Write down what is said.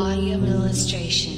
Audio illustration.